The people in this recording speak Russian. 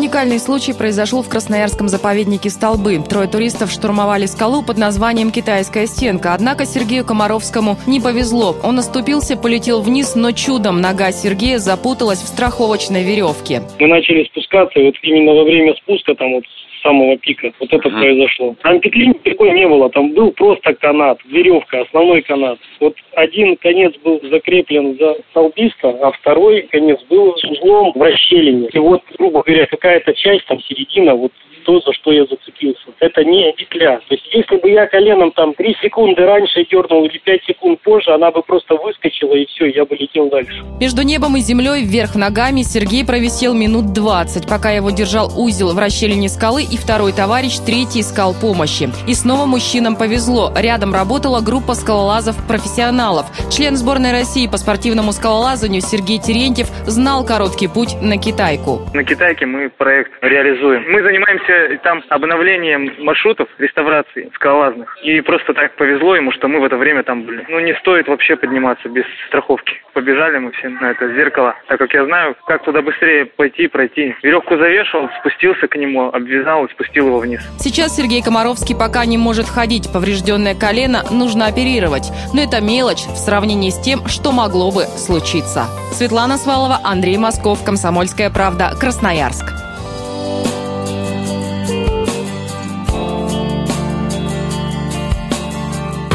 Уникальный случай произошел в Красноярском заповеднике Столбы. Трое туристов штурмовали скалу под названием «Китайская стенка». Однако Сергею Комаровскому не повезло. Он оступился, полетел вниз, но чудом нога Сергея запуталась в страховочной веревке. Мы начали спускаться, и вот именно во время спуска там вот самого пика. Вот это uh-huh. произошло. Там петли никакой не было, там был просто канат, веревка, основной канат. Вот один конец был закреплен за столбиста, а второй конец был узлом в расщелине. И вот, грубо говоря, какая-то часть, там середина, вот то, за что я зацепился. Это не петля. То есть, если бы я коленом там 3 секунды раньше дернул или 5 секунд позже, она бы просто выскочила, и все, я бы летел дальше. Между небом и землей вверх ногами Сергей провисел минут 20, пока его держал узел в расщелине скалы, и второй товарищ, третий, искал помощи. И снова мужчинам повезло. Рядом работала группа скалолазов-профессионалов. Член сборной России по спортивному скалолазанию Сергей Терентьев знал короткий путь на Китайку. На Китайке мы проект реализуем. Мы занимаемся занимаемся там обновлением маршрутов, реставрации скалолазных. И просто так повезло ему, что мы в это время там были. Ну, не стоит вообще подниматься без страховки. Побежали мы все на это зеркало, так как я знаю, как туда быстрее пойти, пройти. Веревку завешал, спустился к нему, обвязал и спустил его вниз. Сейчас Сергей Комаровский пока не может ходить. Поврежденное колено нужно оперировать. Но это мелочь в сравнении с тем, что могло бы случиться. Светлана Свалова, Андрей Москов, Комсомольская правда, Красноярск.